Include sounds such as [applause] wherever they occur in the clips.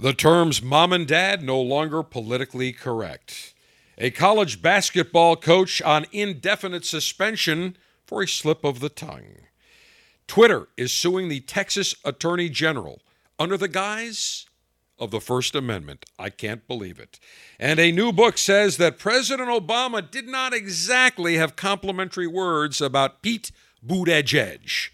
The terms mom and dad no longer politically correct. A college basketball coach on indefinite suspension for a slip of the tongue. Twitter is suing the Texas Attorney General under the guise of the First Amendment. I can't believe it. And a new book says that President Obama did not exactly have complimentary words about Pete Buttigieg.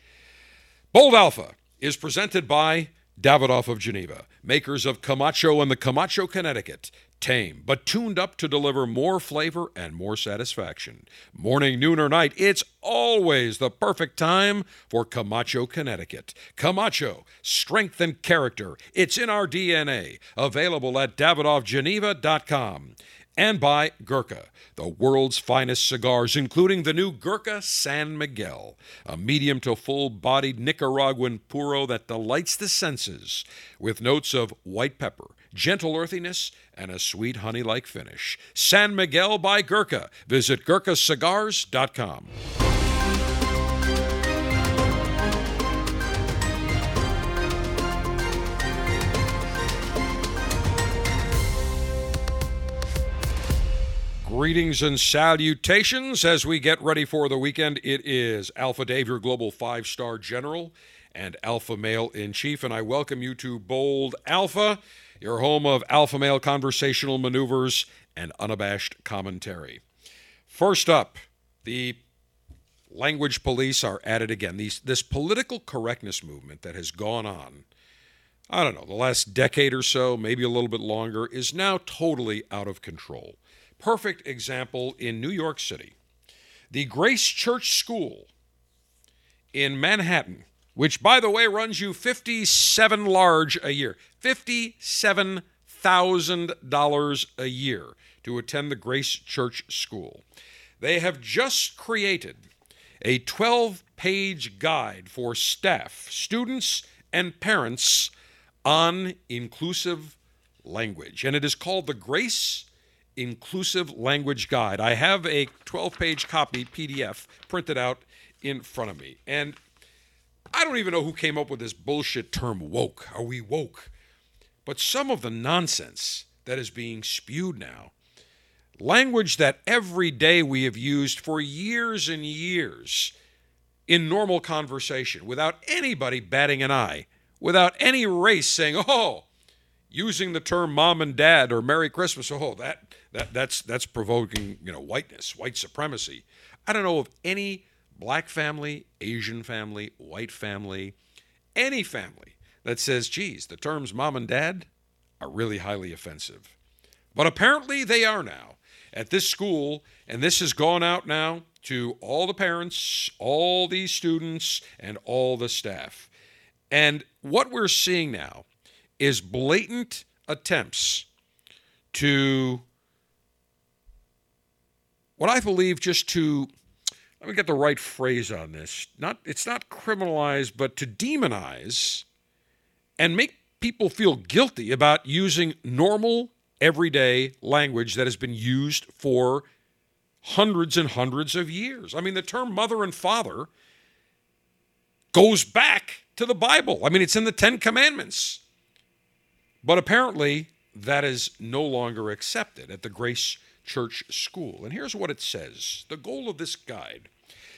Bold Alpha is presented by Davidoff of Geneva, makers of Camacho and the Camacho, Connecticut. Tame, but tuned up to deliver more flavor and more satisfaction. Morning, noon, or night, it's always the perfect time for Camacho, Connecticut. Camacho, strength and character. It's in our DNA. Available at DavidoffGeneva.com and by Gurkha, the world's finest cigars, including the new Gurkha San Miguel, a medium to full bodied Nicaraguan puro that delights the senses with notes of white pepper, gentle earthiness, and a sweet honey like finish. San Miguel by Gurkha. Visit GurkhaCigars.com. Greetings and salutations as we get ready for the weekend. It is Alpha Dave, your global five star general and alpha male in chief, and I welcome you to Bold Alpha, your home of alpha male conversational maneuvers and unabashed commentary. First up, the language police are at it again. These, this political correctness movement that has gone on, I don't know, the last decade or so, maybe a little bit longer, is now totally out of control perfect example in New York City. The Grace Church School in Manhattan, which, by the way, runs you 57 large a year, $57,000 a year to attend the Grace Church School. They have just created a 12 page guide for staff, students, and parents on inclusive language. And it is called the Grace Inclusive Language Guide. I have a 12 page copy PDF printed out in front of me. And I don't even know who came up with this bullshit term woke. Are we woke? But some of the nonsense that is being spewed now, language that every day we have used for years and years in normal conversation without anybody batting an eye, without any race saying, oh, using the term mom and dad or Merry Christmas, oh, that that, that's, that's provoking, you know, whiteness, white supremacy. I don't know of any black family, Asian family, white family, any family that says, geez, the terms mom and dad are really highly offensive. But apparently they are now at this school, and this has gone out now to all the parents, all these students, and all the staff. And what we're seeing now is blatant attempts to what I believe just to let me get the right phrase on this. Not it's not criminalize, but to demonize and make people feel guilty about using normal everyday language that has been used for hundreds and hundreds of years. I mean, the term mother and father goes back to the Bible. I mean, it's in the 10 commandments. But apparently that is no longer accepted at the Grace Church School. And here's what it says The goal of this guide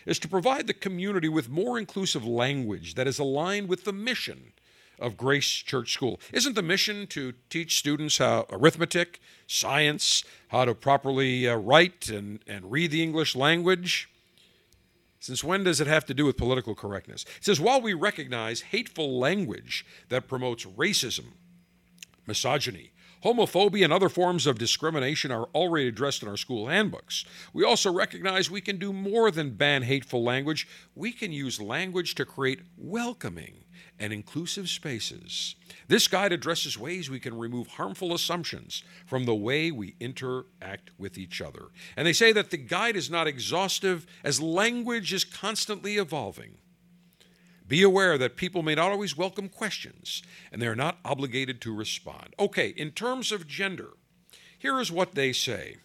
is to provide the community with more inclusive language that is aligned with the mission of Grace Church School. Isn't the mission to teach students how arithmetic, science, how to properly uh, write and, and read the English language? Since when does it have to do with political correctness? It says, while we recognize hateful language that promotes racism, misogyny, Homophobia and other forms of discrimination are already addressed in our school handbooks. We also recognize we can do more than ban hateful language. We can use language to create welcoming and inclusive spaces. This guide addresses ways we can remove harmful assumptions from the way we interact with each other. And they say that the guide is not exhaustive as language is constantly evolving. Be aware that people may not always welcome questions and they are not obligated to respond. Okay, in terms of gender, here is what they say.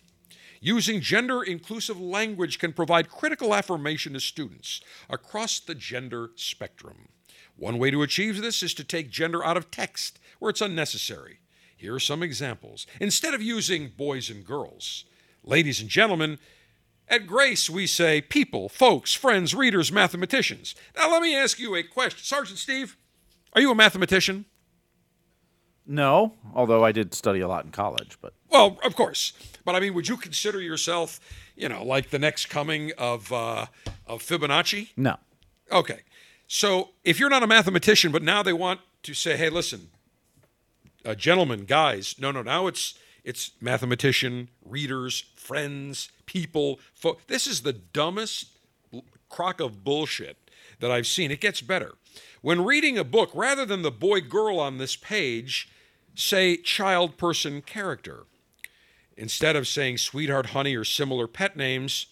Using gender inclusive language can provide critical affirmation to students across the gender spectrum. One way to achieve this is to take gender out of text where it's unnecessary. Here are some examples. Instead of using boys and girls, ladies and gentlemen, at Grace we say people, folks, friends, readers, mathematicians. Now let me ask you a question. Sergeant Steve, are you a mathematician? No, although I did study a lot in college, but Well, of course. But I mean, would you consider yourself, you know, like the next coming of uh, of Fibonacci? no. Okay. So if you're not a mathematician, but now they want to say, hey, listen, uh, gentlemen, guys, no, no, now it's it's mathematician, readers, friends, people. Fo- this is the dumbest crock of bullshit that I've seen. It gets better. When reading a book, rather than the boy girl on this page, say child person character. Instead of saying sweetheart, honey, or similar pet names,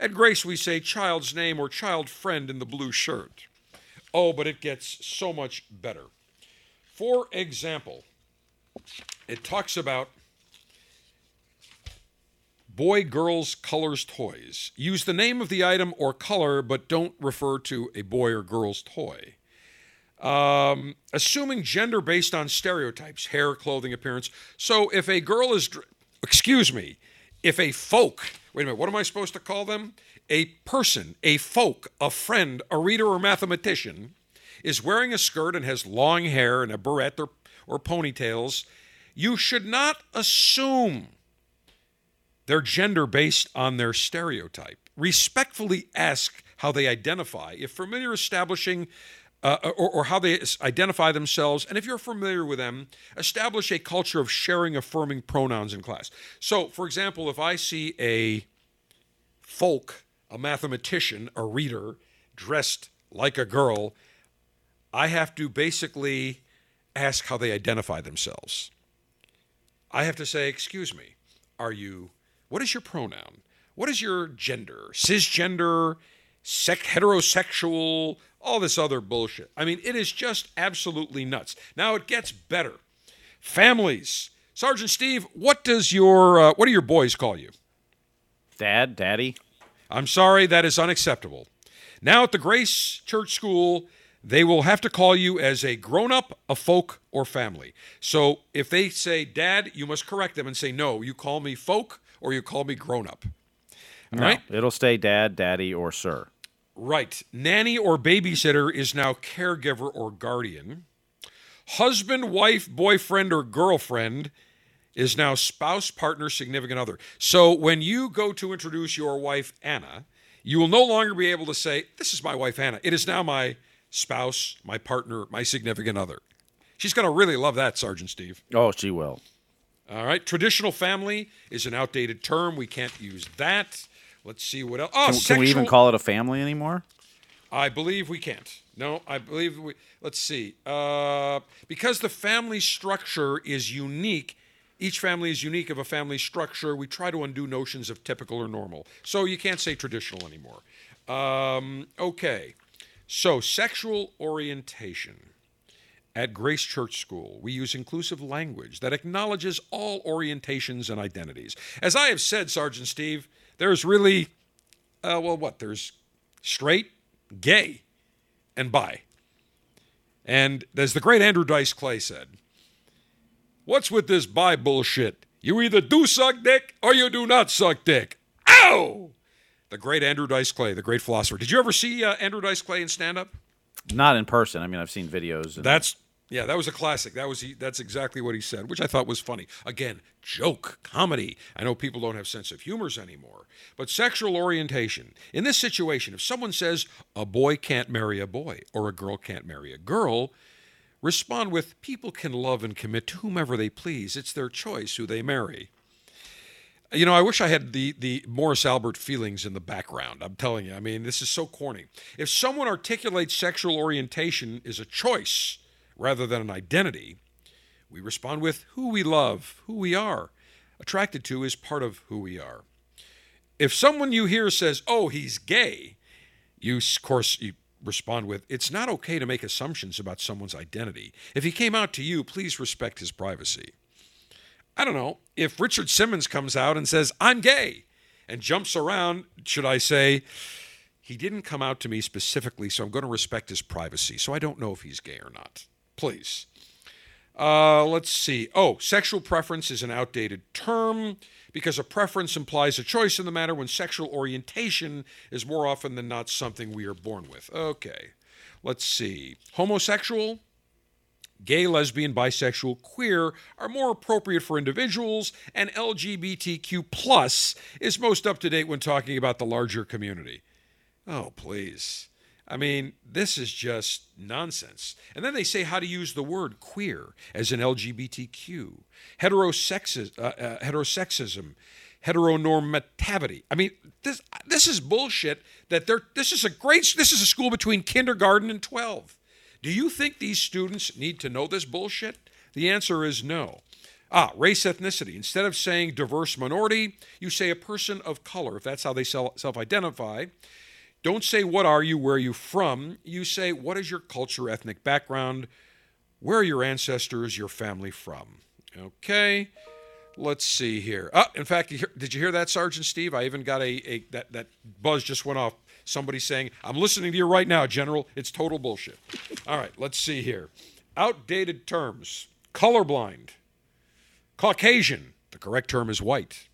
at Grace we say child's name or child friend in the blue shirt. Oh, but it gets so much better. For example, it talks about boy, girls, colors, toys. Use the name of the item or color, but don't refer to a boy or girl's toy. Um, assuming gender based on stereotypes, hair, clothing, appearance. So if a girl is, excuse me, if a folk, wait a minute, what am I supposed to call them? A person, a folk, a friend, a reader, or mathematician is wearing a skirt and has long hair and a barrette or, or ponytails, you should not assume their gender based on their stereotype. Respectfully ask how they identify. If familiar, establishing uh, or, or how they identify themselves, and if you're familiar with them, establish a culture of sharing affirming pronouns in class. So, for example, if I see a folk, a mathematician, a reader dressed like a girl, I have to basically ask how they identify themselves. I have to say, excuse me, are you, what is your pronoun? What is your gender? Cisgender, sec- heterosexual, all this other bullshit. I mean, it is just absolutely nuts. Now it gets better. Families. Sergeant Steve, what does your, uh, what do your boys call you? Dad, daddy. I'm sorry, that is unacceptable. Now at the Grace Church School, they will have to call you as a grown up, a folk, or family. So if they say dad, you must correct them and say, no, you call me folk or you call me grown up. All No, right? It'll stay dad, daddy, or sir. Right. Nanny or babysitter is now caregiver or guardian. Husband, wife, boyfriend, or girlfriend is now spouse, partner, significant other. So when you go to introduce your wife, Anna, you will no longer be able to say, This is my wife, Anna. It is now my spouse, my partner, my significant other. She's going to really love that, Sergeant Steve. Oh, she will. All right. Traditional family is an outdated term. We can't use that. Let's see what else. Oh, Can, can we even call it a family anymore? I believe we can't. No, I believe we. Let's see. Uh, because the family structure is unique, each family is unique of a family structure. We try to undo notions of typical or normal. So you can't say traditional anymore. Um, okay. So sexual orientation. At Grace Church School, we use inclusive language that acknowledges all orientations and identities. As I have said, Sergeant Steve, there's really, uh, well, what? There's straight, gay, and bi. And as the great Andrew Dice Clay said, what's with this bi bullshit? You either do suck dick or you do not suck dick. Ow! The great Andrew Dice Clay, the great philosopher. Did you ever see uh, Andrew Dice Clay in stand up? Not in person. I mean, I've seen videos. And That's yeah, that was a classic. That was he, that's exactly what he said, which I thought was funny. Again, joke, comedy. I know people don't have sense of humors anymore, but sexual orientation. In this situation, if someone says a boy can't marry a boy or a girl can't marry a girl, respond with people can love and commit to whomever they please. It's their choice who they marry. You know, I wish I had the the Morris Albert feelings in the background. I'm telling you. I mean, this is so corny. If someone articulates sexual orientation is a choice rather than an identity, we respond with who we love, who we are. Attracted to is part of who we are. If someone you hear says, "Oh, he's gay," you of course you respond with, "It's not okay to make assumptions about someone's identity. If he came out to you, please respect his privacy." I don't know, if Richard Simmons comes out and says, I'm gay, and jumps around, should I say, he didn't come out to me specifically, so I'm going to respect his privacy. So I don't know if he's gay or not. Please. Uh, let's see. Oh, sexual preference is an outdated term because a preference implies a choice in the matter when sexual orientation is more often than not something we are born with. Okay. Let's see. Homosexual, gay, lesbian, bisexual, queer are more appropriate for individuals, and LGBTQ plus is most up to date when talking about the larger community. Oh, please. I mean, this is just nonsense. And then they say how to use the word queer as an LGBTQ, heterosexism, uh, uh, heterosexism, heteronormativity. I mean, this this is bullshit. That they're this is a great this is a school between kindergarten and twelve. Do you think these students need to know this bullshit? The answer is no. Ah, race ethnicity. Instead of saying diverse minority, you say a person of color, if that's how they self identify. Don't say, What are you? Where are you from? You say, What is your culture, ethnic background? Where are your ancestors, your family from? Okay. Let's see here. Ah, in fact, did you hear that, Sergeant Steve? I even got a, a that, that buzz just went off. Somebody saying, I'm listening to you right now, General. It's total bullshit. [laughs] All right, let's see here. Outdated terms colorblind, Caucasian. The correct term is white.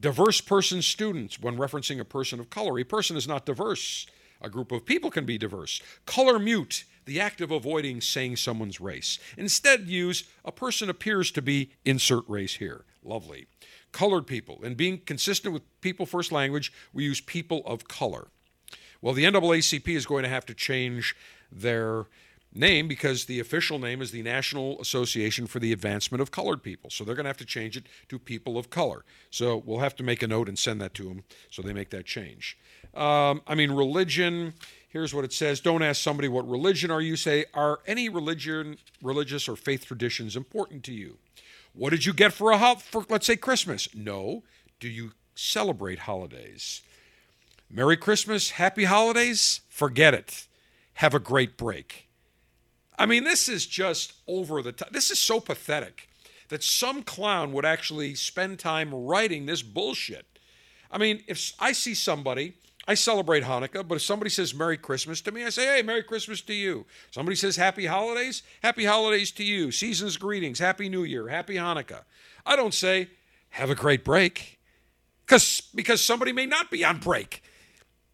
Diverse person students, when referencing a person of color. A person is not diverse. A group of people can be diverse. Color mute, the act of avoiding saying someone's race. Instead, use a person appears to be insert race here. Lovely. Colored people. And being consistent with people first language, we use people of color. Well, the NAACP is going to have to change their name because the official name is the National Association for the Advancement of Colored People. So they're going to have to change it to People of Color. So we'll have to make a note and send that to them so they make that change. Um, I mean, religion. Here's what it says. Don't ask somebody what religion are you. Say, are any religion, religious or faith traditions important to you? What did you get for a for let's say Christmas? No. Do you celebrate holidays? Merry Christmas, Happy Holidays? Forget it. Have a great break. I mean, this is just over the top. This is so pathetic that some clown would actually spend time writing this bullshit. I mean, if I see somebody, I celebrate Hanukkah, but if somebody says Merry Christmas to me, I say, hey, Merry Christmas to you. Somebody says Happy Holidays, Happy Holidays to you. Season's greetings, Happy New Year, Happy Hanukkah. I don't say, have a great break, because because somebody may not be on break.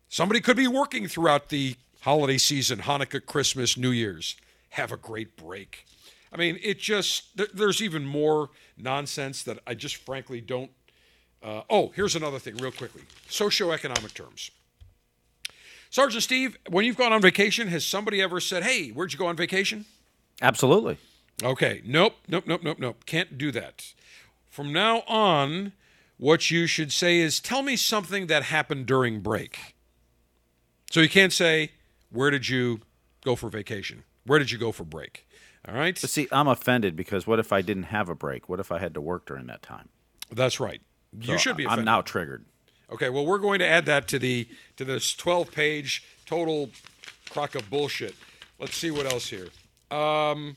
Somebody could be working throughout the holiday season, Hanukkah, Christmas, New Year's have a great break. I mean, it just, there's even more nonsense that I just frankly don't. Uh, oh, here's another thing, real quickly socioeconomic terms. Sergeant Steve, when you've gone on vacation, has somebody ever said, hey, where'd you go on vacation? Absolutely. Okay. Nope, nope, nope, nope, nope. Can't do that. From now on, what you should say is, tell me something that happened during break. So you can't say, where did you go for vacation? Where did you go for break? All right. But see, I'm offended because what if I didn't have a break? What if I had to work during that time? That's right. You so should be. Offended. I'm now triggered. Okay. Well, we're going to add that to the to this 12 page total crock of bullshit. Let's see what else here. Um,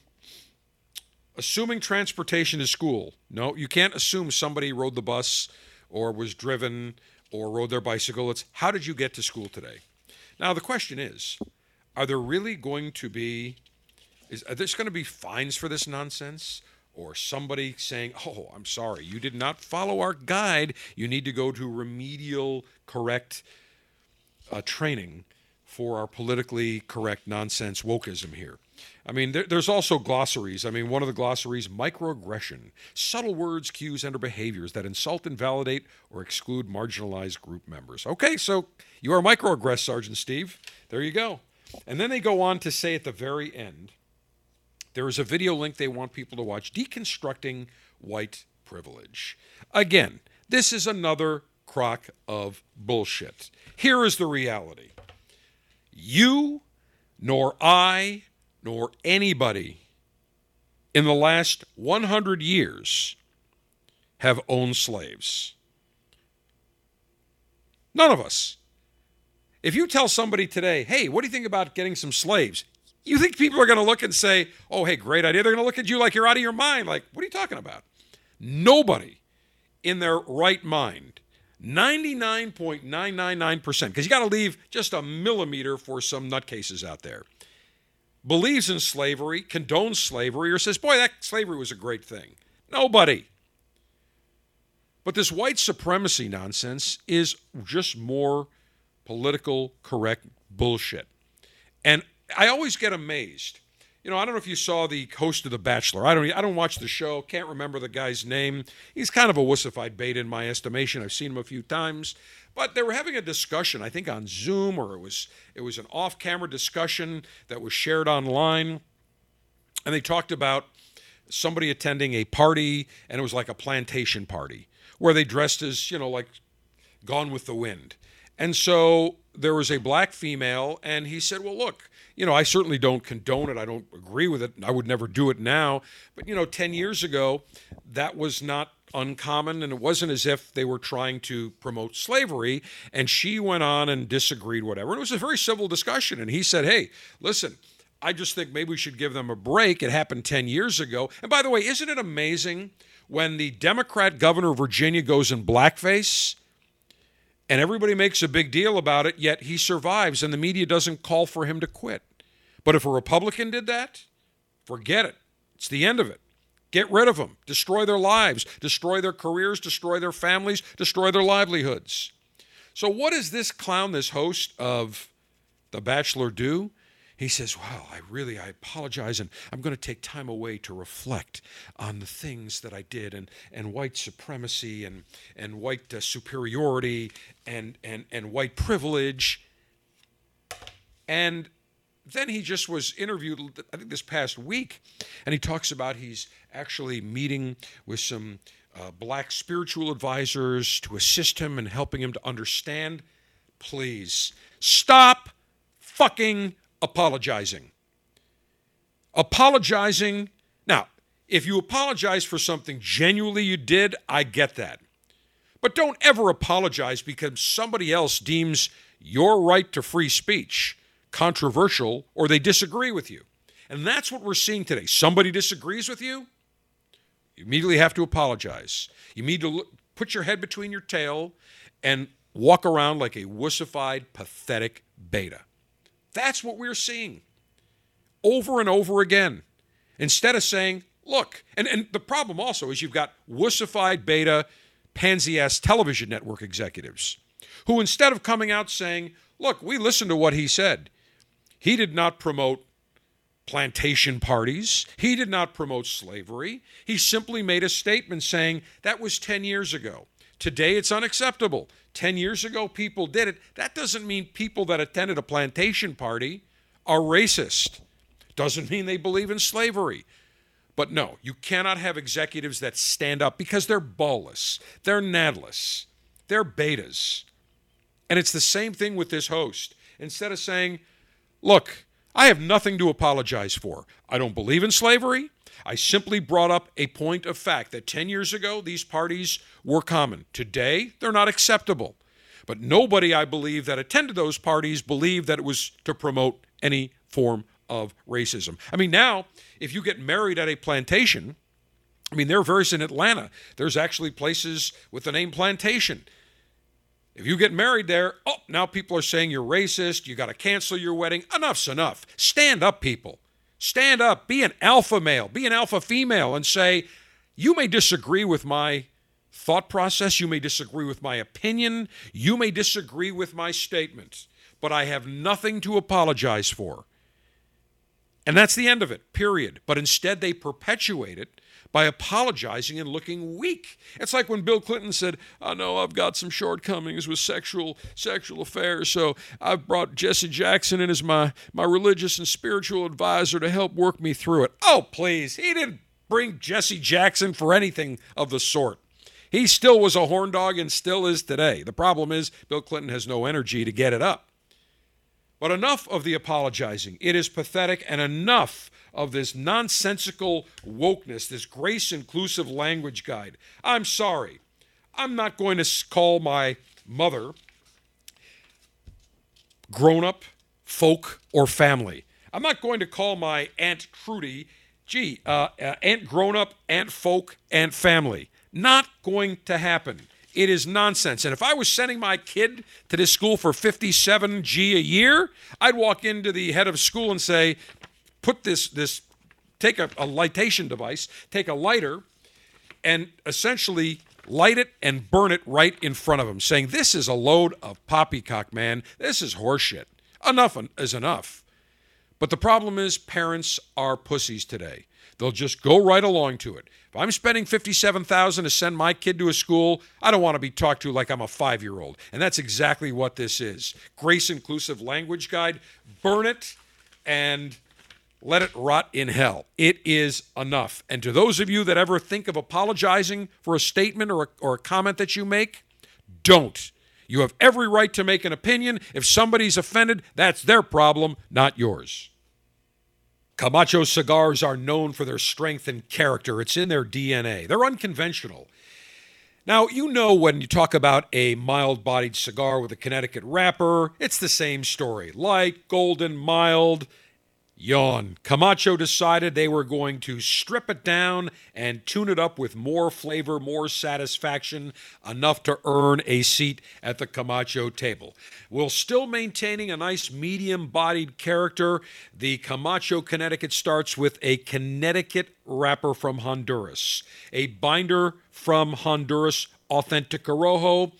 assuming transportation to school. No, you can't assume somebody rode the bus or was driven or rode their bicycle. It's how did you get to school today? Now the question is, are there really going to be is are there going to be fines for this nonsense or somebody saying oh i'm sorry you did not follow our guide you need to go to remedial correct uh, training for our politically correct nonsense wokeism here I mean, there, there's also glossaries. I mean, one of the glossaries, microaggression, subtle words, cues, and or behaviors that insult, invalidate, or exclude marginalized group members. Okay, so you are a microaggressed, Sergeant Steve. There you go. And then they go on to say at the very end, there is a video link they want people to watch Deconstructing White Privilege. Again, this is another crock of bullshit. Here is the reality you, nor I, nor anybody in the last 100 years have owned slaves. None of us. If you tell somebody today, hey, what do you think about getting some slaves? You think people are going to look and say, oh, hey, great idea. They're going to look at you like you're out of your mind. Like, what are you talking about? Nobody in their right mind, 99.999%, because you got to leave just a millimeter for some nutcases out there. believes in slavery, condones slavery, or says, boy, that slavery was a great thing. Nobody. But this white supremacy nonsense is just more political correct bullshit. And I always get amazed. You know, I don't know if you saw the host of The Bachelor. I don't. I don't watch the show. Can't remember the guy's name. He's kind of a wussified bait in my estimation. I've seen him a few times. But they were having a discussion, I think on Zoom, or it was it was an off-camera discussion that was shared online, and they talked about somebody attending a party, and it was like a plantation party where they dressed as you know like Gone with the Wind, and so there was a black female, and he said, "Well, look." You know, I certainly don't condone it. I don't agree with it. I would never do it now. But, you know, 10 years ago, that was not uncommon, and it wasn't as if they were trying to promote slavery. And she went on and disagreed, whatever. And it was a very civil discussion. And he said, Hey, listen, I just think maybe we should give them a break. It happened 10 years ago. And by the way, isn't it amazing when the Democrat governor of Virginia goes in blackface? And everybody makes a big deal about it, yet he survives, and the media doesn't call for him to quit. But if a Republican did that, forget it. It's the end of it. Get rid of them. Destroy their lives. Destroy their careers. Destroy their families. Destroy their livelihoods. So, what does this clown, this host of The Bachelor, do? He says, Well, I really, I apologize, and I'm going to take time away to reflect on the things that I did, and, and white supremacy, and, and white uh, superiority, and, and, and white privilege. And then he just was interviewed, I think this past week, and he talks about he's actually meeting with some uh, black spiritual advisors to assist him and helping him to understand. Please stop fucking apologizing. Apologizing. Now, if you apologize for something genuinely you did, I get that. But don't ever apologize because somebody else deems your right to free speech controversial or they disagree with you. And that's what we're seeing today. Somebody disagrees with you, you immediately have to apologize. You need to look, put your head between your tail and walk around like a wussified, pathetic beta. That's what we're seeing over and over again. Instead of saying, look, and, and the problem also is you've got wussified beta, pansy ass television network executives who, instead of coming out saying, look, we listened to what he said, he did not promote plantation parties. He did not promote slavery. He simply made a statement saying that was 10 years ago. Today it's unacceptable. 10 years ago people did it. That doesn't mean people that attended a plantation party are racist. Doesn't mean they believe in slavery. But no, you cannot have executives that stand up because they're ballless, they're nadless, they're betas. And it's the same thing with this host. Instead of saying, Look, I have nothing to apologize for. I don't believe in slavery. I simply brought up a point of fact that 10 years ago these parties were common. Today, they're not acceptable. But nobody, I believe, that attended those parties believed that it was to promote any form of racism. I mean, now, if you get married at a plantation, I mean, there are various in Atlanta. There's actually places with the name plantation. If you get married there, oh, now people are saying you're racist, you got to cancel your wedding. Enough's enough. Stand up, people. Stand up. Be an alpha male, be an alpha female, and say, you may disagree with my thought process, you may disagree with my opinion, you may disagree with my statement, but I have nothing to apologize for. And that's the end of it, period. But instead, they perpetuate it by apologizing and looking weak. It's like when Bill Clinton said, "I know I've got some shortcomings with sexual sexual affairs, so I've brought Jesse Jackson in as my my religious and spiritual advisor to help work me through it." Oh, please. He didn't bring Jesse Jackson for anything of the sort. He still was a horn dog and still is today. The problem is Bill Clinton has no energy to get it up. But enough of the apologizing. It is pathetic and enough of this nonsensical wokeness, this grace inclusive language guide. I'm sorry. I'm not going to call my mother grown up, folk, or family. I'm not going to call my Aunt Trudy, gee, uh, uh, Aunt grown up, Aunt folk, Aunt family. Not going to happen. It is nonsense. And if I was sending my kid to this school for 57G a year, I'd walk into the head of school and say, put this this take a, a lightation device, take a lighter, and essentially light it and burn it right in front of him, saying, This is a load of poppycock, man. This is horseshit. Enough is enough. But the problem is, parents are pussies today. They'll just go right along to it. If I'm spending fifty-seven thousand to send my kid to a school, I don't want to be talked to like I'm a five-year-old, and that's exactly what this is. Grace Inclusive Language Guide. Burn it and let it rot in hell. It is enough. And to those of you that ever think of apologizing for a statement or a, or a comment that you make, don't. You have every right to make an opinion. If somebody's offended, that's their problem, not yours. Camacho cigars are known for their strength and character. It's in their DNA. They're unconventional. Now, you know when you talk about a mild bodied cigar with a Connecticut wrapper, it's the same story. Light, golden, mild, Yawn. Camacho decided they were going to strip it down and tune it up with more flavor, more satisfaction, enough to earn a seat at the Camacho table. While still maintaining a nice medium bodied character, the Camacho Connecticut starts with a Connecticut wrapper from Honduras, a binder from Honduras Authentic Corojo,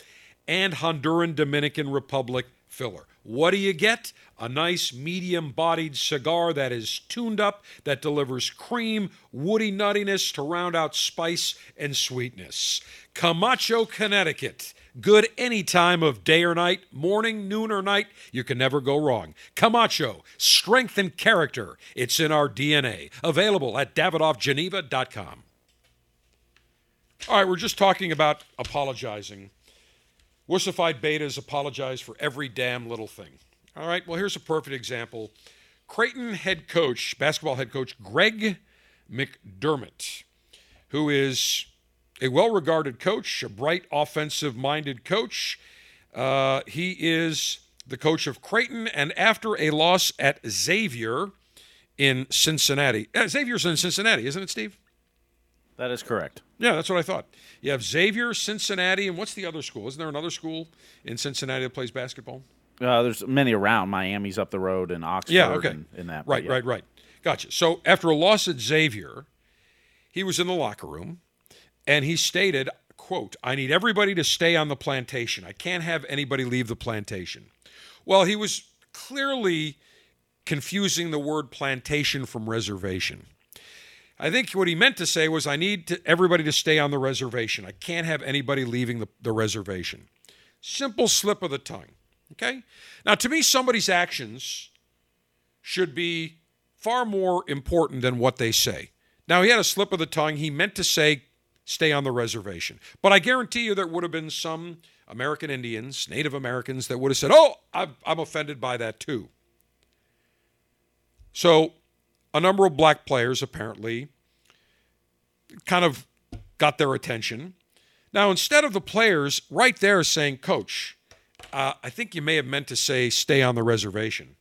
and Honduran Dominican Republic filler. What do you get? A nice medium bodied cigar that is tuned up, that delivers cream, woody nuttiness to round out spice and sweetness. Camacho, Connecticut. Good any time of day or night, morning, noon, or night. You can never go wrong. Camacho, strength and character. It's in our DNA. Available at davidoffgeneva.com. All right, we're just talking about apologizing. Wussified betas apologize for every damn little thing. All right, well, here's a perfect example. Creighton head coach, basketball head coach Greg McDermott, who is a well regarded coach, a bright offensive minded coach. Uh, he is the coach of Creighton, and after a loss at Xavier in Cincinnati, uh, Xavier's in Cincinnati, isn't it, Steve? That is correct. Yeah, that's what I thought. You have Xavier, Cincinnati, and what's the other school? Isn't there another school in Cincinnati that plays basketball? Uh, there's many around. Miami's up the road, and Oxford. Yeah, okay. And, and that. Right, yeah. right, right. Gotcha. So after a loss at Xavier, he was in the locker room, and he stated, "quote I need everybody to stay on the plantation. I can't have anybody leave the plantation." Well, he was clearly confusing the word plantation from reservation. I think what he meant to say was, I need to, everybody to stay on the reservation. I can't have anybody leaving the, the reservation. Simple slip of the tongue. Okay? Now, to me, somebody's actions should be far more important than what they say. Now, he had a slip of the tongue. He meant to say, stay on the reservation. But I guarantee you there would have been some American Indians, Native Americans, that would have said, oh, I'm, I'm offended by that too. So, a number of black players apparently kind of got their attention. Now, instead of the players right there saying, Coach, uh, I think you may have meant to say stay on the reservation.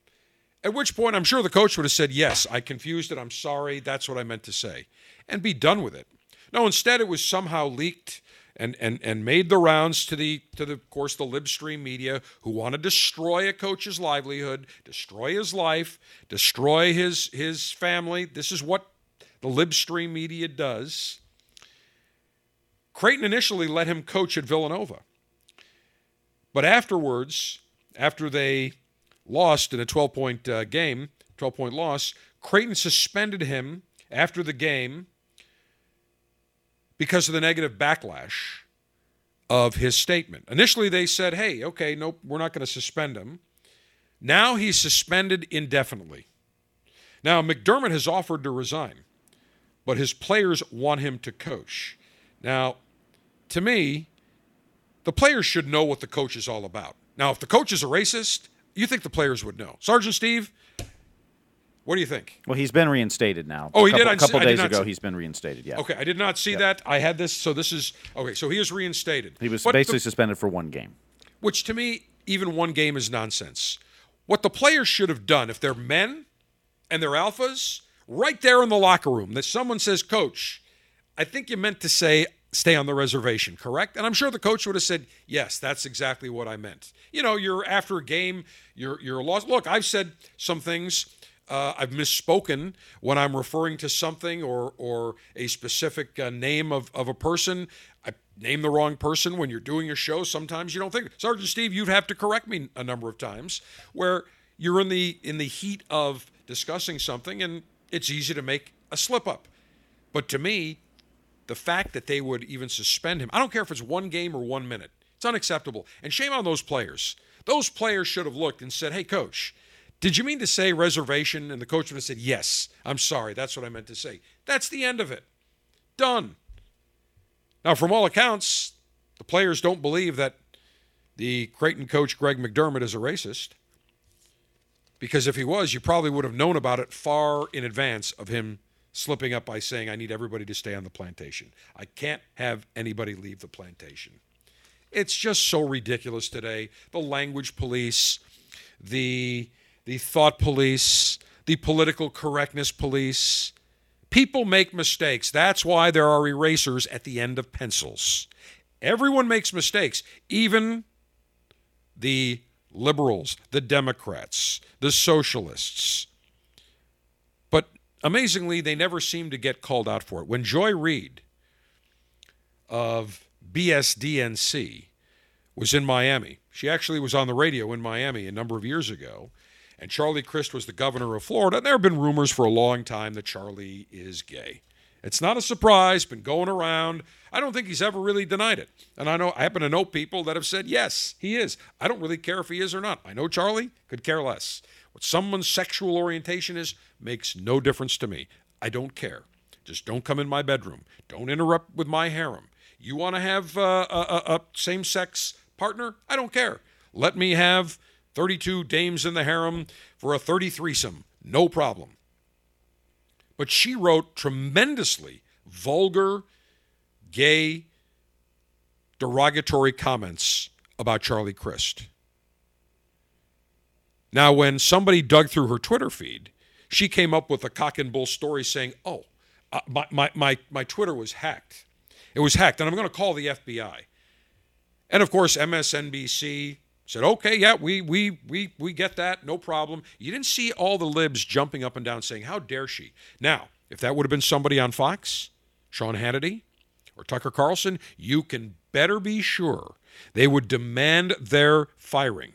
At which point, I'm sure the coach would have said, Yes, I confused it. I'm sorry. That's what I meant to say. And be done with it. No, instead, it was somehow leaked and, and, and made the rounds to the to the of course the libstream media who want to destroy a coach's livelihood, destroy his life, destroy his his family. This is what the libstream media does. Creighton initially let him coach at Villanova. But afterwards, after they lost in a 12 point uh, game, 12 point loss, Creighton suspended him after the game because of the negative backlash of his statement. Initially, they said, hey, okay, nope, we're not going to suspend him. Now he's suspended indefinitely. Now, McDermott has offered to resign, but his players want him to coach. Now, to me, the players should know what the coach is all about. Now, if the coach is a racist, you think the players would know. Sergeant Steve, what do you think? Well, he's been reinstated now. Oh, a he did? couple, I A couple I did days ago, see- he's been reinstated. Yeah. Okay, I did not see that. I had this, so this is okay. So he is reinstated. He was But the- basically suspended for one game. which to me, even one game is nonsense. What the players should have done, if they're men and they're alphas, right there in the locker room, that someone says, Coach, I think you meant to say stay on the reservation, correct? And I'm sure the coach would have said, Yes, that's exactly what I meant. You know, you're after a game, you're you're lost. Look, I've said some things Uh, I've misspoken when I'm referring to something or or a specific uh, name of, of a person. I name the wrong person when you're doing your show. Sometimes you don't think. Sergeant Steve, you'd have to correct me a number of times where you're in the in the heat of discussing something and it's easy to make a slip up. But to me, the fact that they would even suspend him, I don't care if it's one game or one minute. It's unacceptable. And shame on those players. Those players should have looked and said, "Hey coach, did you mean to say reservation? And the coach would have said, Yes, I'm sorry. That's what I meant to say. That's the end of it. Done. Now, from all accounts, the players don't believe that the Creighton coach, Greg McDermott, is a racist. Because if he was, you probably would have known about it far in advance of him slipping up by saying, I need everybody to stay on the plantation. I can't have anybody leave the plantation. It's just so ridiculous today. The language police, the the thought police, the political correctness police. People make mistakes. That's why there are erasers at the end of pencils. Everyone makes mistakes, even the liberals, the Democrats, the socialists. But amazingly, they never seem to get called out for it. When Joy Reid of BSDNC was in Miami, she actually was on the radio in Miami a number of years ago and Charlie Crist was the governor of Florida. And There have been rumors for a long time that Charlie is gay. It's not a surprise, been going around. I don't think he's ever really denied it. And I know I happen to know people that have said, yes, he is. I don't really care if he is or not. I know Charlie could care less. What someone's sexual orientation is makes no difference to me. I don't care. Just don't come in my bedroom. Don't interrupt with my harem. You want to have uh, a, a, a same sex partner? I don't care. Let me have 32 dames in the harem for a 33 some. No problem. But she wrote tremendously vulgar, gay, derogatory comments about Charlie Crist. Now, when somebody dug through her Twitter feed, she came up with a cock and bull story saying, Oh, uh, my, my, my, my Twitter was hacked. It was hacked, and I'm going to call the FBI. And of course, MSNBC, Said, okay, yeah, we we we we get that, no problem. You didn't see all the libs jumping up and down saying, "How dare she?" Now, if that would have been somebody on Fox, Sean Hannity, or Tucker Carlson, you can better be sure they would demand their firing,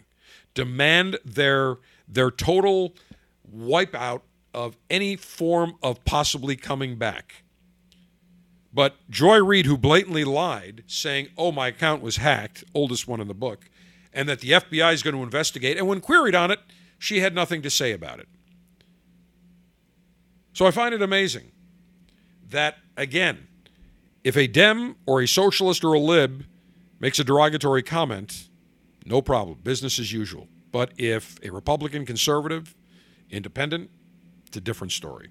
demand their their total wipeout of any form of possibly coming back. But Joy Reid, who blatantly lied, saying, "Oh, my account was hacked," oldest one in the book and that the FBI is going to investigate. And when queried on it, she had nothing to say about it. So I find it amazing that, again, if a Dem or a socialist or a lib makes a derogatory comment, no problem, business as usual. But if a Republican, conservative, independent, it's a different story.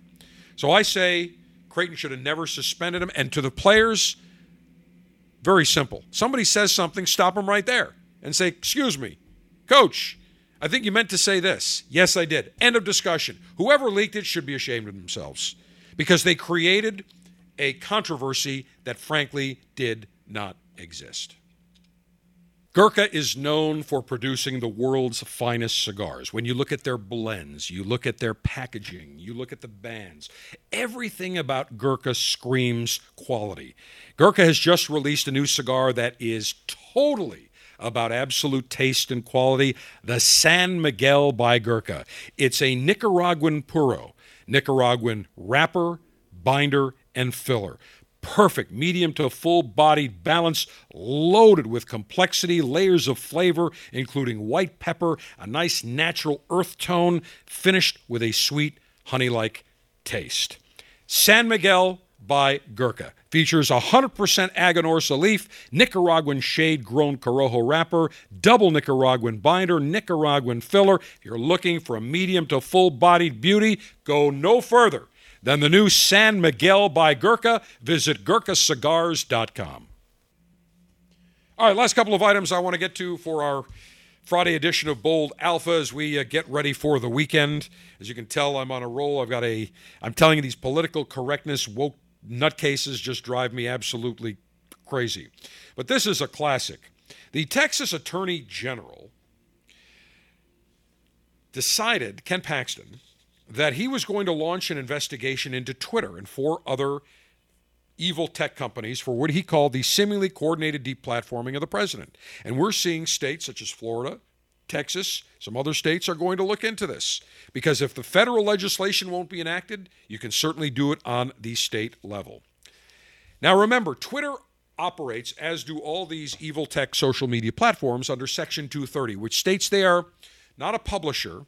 So I say Creighton should have never suspended him. And to the players, very simple. Somebody says something, stop them right there and say, Excuse me, coach, I think you meant to say this. Yes, I did. End of discussion. Whoever leaked it should be ashamed of themselves because they created a controversy that frankly did not exist. Gurkha is known for producing the world's finest cigars. When you look at their blends, you look at their packaging, you look at the bands, everything about Gurkha screams quality. Gurkha has just released a new cigar that is totally about absolute taste and quality, the San Miguel by Gurkha. It's a Nicaraguan puro, Nicaraguan wrapper, binder, and filler. Perfect medium to full bodied balance, loaded with complexity, layers of flavor, including white pepper, a nice natural earth tone, finished with a sweet honey like taste. San Miguel by Gurkha. Features 100% Aganorsa leaf, Nicaraguan shade grown Corojo wrapper, double Nicaraguan binder, Nicaraguan filler. If you're looking for a medium to full bodied beauty, go no further than the new San Miguel by Gurkha. Visit GurkhaCigars.com. All right, last couple of items I want to get to for our Friday edition of Bold Alpha as we uh, get ready for the weekend. As you can tell, I'm on a roll. I've got a, I'm telling you, these political correctness, woke nutcases just drive me absolutely crazy. But this is a classic. The Texas Attorney General decided, Ken Paxton, that he was going to launch an investigation into Twitter and four other evil tech companies for what he called the seemingly coordinated deplatforming of the president. And we're seeing states such as Florida, Texas, some other states are going to look into this. Because if the federal legislation won't be enacted, you can certainly do it on the state level. Now remember, Twitter operates, as do all these evil tech social media platforms, under Section 230, which states they are not a publisher.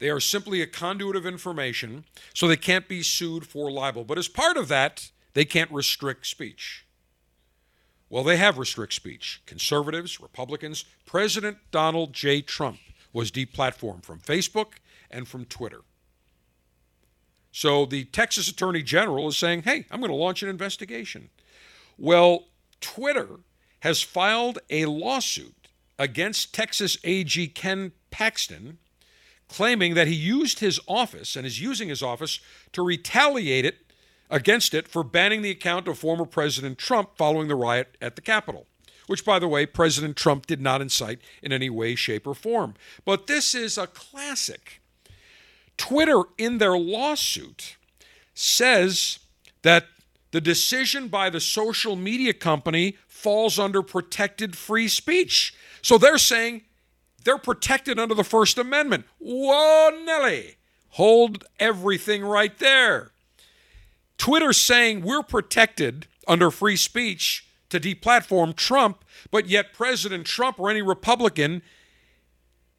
They are simply a conduit of information, so they can't be sued for libel. But as part of that, they can't restrict speech. Well, they have restrict speech. Conservatives, Republicans, President Donald J. Trump was deplatformed from Facebook and from Twitter. So the Texas Attorney General is saying, hey, I'm going to launch an investigation. Well, Twitter has filed a lawsuit against Texas AG Ken Paxton, claiming that he used his office and is using his office to retaliate it against it for banning the account of former President Trump following the riot at the Capitol, which, by the way, President Trump did not incite in any way, shape, or form. But this is a classic. Twitter, in their lawsuit, says that the decision by the social media company falls under protected free speech. So they're saying they're protected under the First Amendment. Whoa, Nelly. Hold everything right there. Twitter's saying we're protected under free speech to deplatform Trump, but yet President Trump or any Republican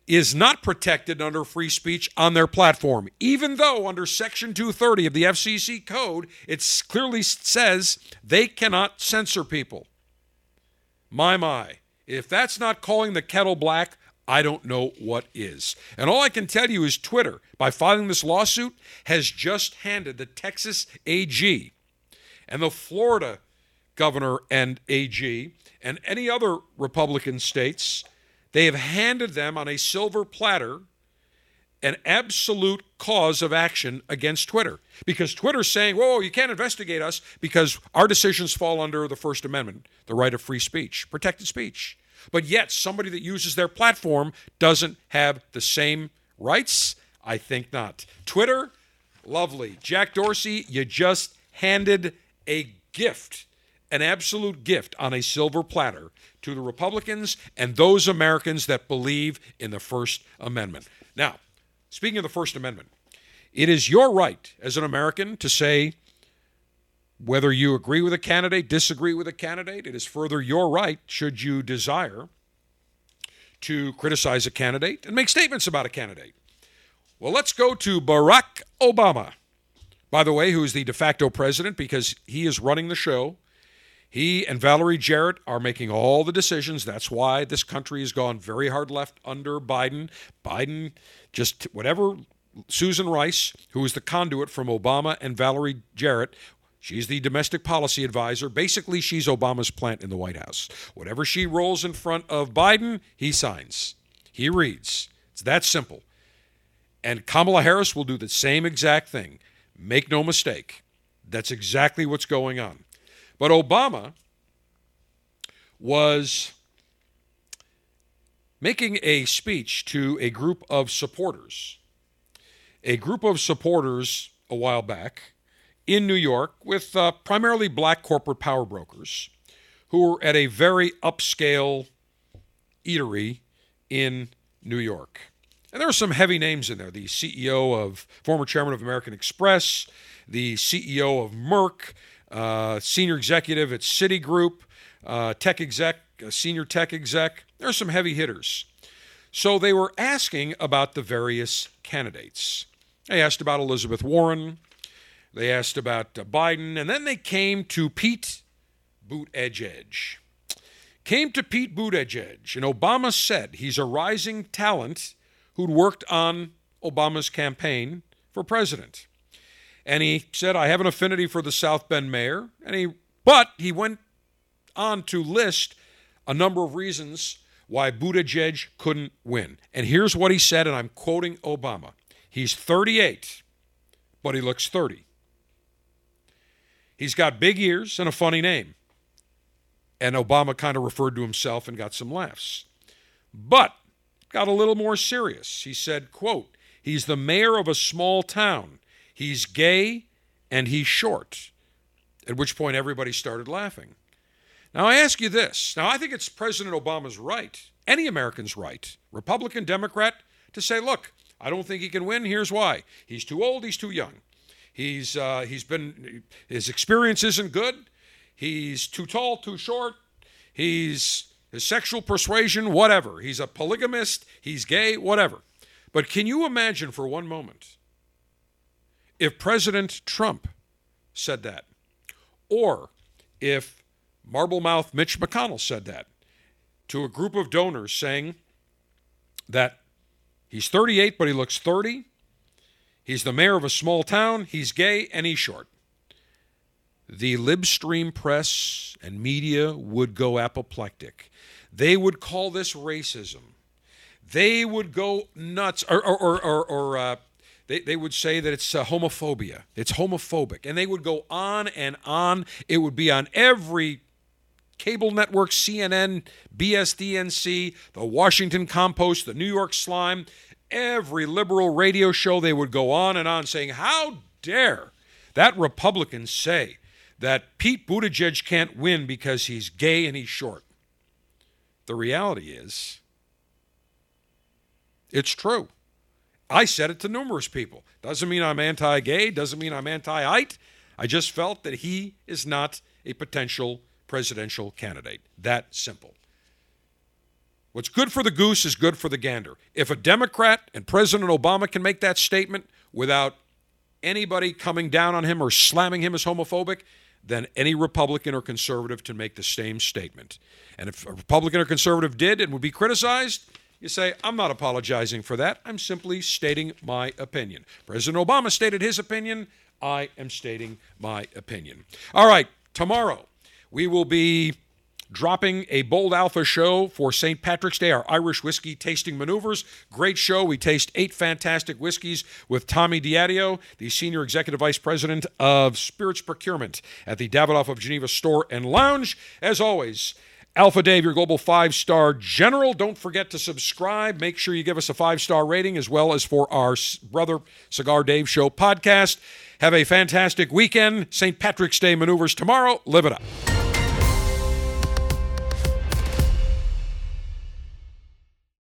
is not protected under free speech on their platform, even though under Section 230 of the FCC code, it clearly says they cannot censor people. My, my. If that's not calling the kettle black, I don't know what is. And all I can tell you is Twitter, by filing this lawsuit, has just handed the Texas AG and the Florida governor and AG and any other Republican states they have handed them on a silver platter an absolute cause of action against Twitter because Twitter's saying, whoa, you can't investigate us because our decisions fall under the First Amendment, the right of free speech, protected speech. But yet, somebody that uses their platform doesn't have the same rights? I think not. Twitter, lovely. Jack Dorsey, you just handed a gift, an absolute gift on a silver platter to the Republicans and those Americans that believe in the First Amendment. Now, speaking of the First Amendment, it is your right as an American to say whether you agree with a candidate, disagree with a candidate. It is further your right, should you desire, to criticize a candidate and make statements about a candidate. Well, let's go to Barack Obama, by the way, who is the de facto president because he is running the show. He and Valerie Jarrett are making all the decisions. That's why this country has gone very hard left under Biden. Biden just whatever Susan Rice, who is the conduit from Obama and Valerie Jarrett, She's the domestic policy advisor. Basically, she's Obama's plant in the White House. Whatever she rolls in front of Biden, he signs. He reads. It's that simple. And Kamala Harris will do the same exact thing. Make no mistake. That's exactly what's going on. But Obama was making a speech to a group of supporters. A group of supporters a while back in New York with uh, primarily black corporate power brokers who were at a very upscale eatery in New York. And there are some heavy names in there the CEO of, former chairman of American Express, the CEO of Merck, uh, senior executive at Citigroup, uh, tech exec, senior tech exec. There are some heavy hitters. So they were asking about the various candidates. They asked about Elizabeth Warren. They asked about uh, Biden. And then they came to Pete Buttigieg. Came to Pete Buttigieg. And Obama said he's a rising talent who'd worked on Obama's campaign for president and he said, I have an affinity for the South Bend mayor. And he, but he went on to list a number of reasons why Buttigieg couldn't win. And here's what he said, and I'm quoting Obama. He's 38, but he looks 30. He's got big ears and a funny name. And Obama kind of referred to himself and got some laughs. But got a little more serious. He said, quote, He's the mayor of a small town. He's gay and he's short. At which point everybody started laughing. Now, I ask you this. Now, I think it's President Obama's right, any American's right, Republican, Democrat, to say, look, I don't think he can win. Here's why. He's too old, he's too young. He's, uh, he's been, his experience isn't good. He's too tall, too short. He's, his sexual persuasion, whatever. He's a polygamist, he's gay, whatever. But can you imagine for one moment if President Trump said that? Or if Marble Mouth Mitch McConnell said that to a group of donors saying that he's 38, but he looks 30. He's the mayor of a small town. He's gay and he's short. The libstream press and media would go apoplectic. They would call this racism. They would go nuts, or, or, or, or, uh, they, they would say that it's uh, homophobia. It's homophobic. And they would go on and on. It would be on every cable network, CNN, BSDNC, the Washington Compost, the New York Slime, every liberal radio show, they would go on and on saying, How dare that Republican say that Pete Buttigieg can't win because he's gay and he's short? The reality is, it's true. I said it to numerous people. Doesn't mean I'm anti gay, doesn't mean I'm anti ite. I just felt that he is not a potential presidential candidate. That simple. What's good for the goose is good for the gander. If a Democrat and President Obama can make that statement without anybody coming down on him or slamming him as homophobic, then any Republican or conservative can make the same statement. And if a Republican or conservative did and would be criticized, you say, I'm not apologizing for that. I'm simply stating my opinion. President Obama stated his opinion. I am stating my opinion. All right, tomorrow we will be dropping a Bold Alpha show for St. Patrick's Day, our Irish whiskey tasting maneuvers. Great show. We taste eight fantastic whiskeys with Tommy Diadio, the Senior Executive Vice President of Spirits Procurement at the Davidoff of Geneva Store and Lounge. As always, Alpha Dave, your global five star general. Don't forget to subscribe. Make sure you give us a five star rating as well as for our brother Cigar Dave Show podcast. Have a fantastic weekend. St. Patrick's Day maneuvers tomorrow. Live it up.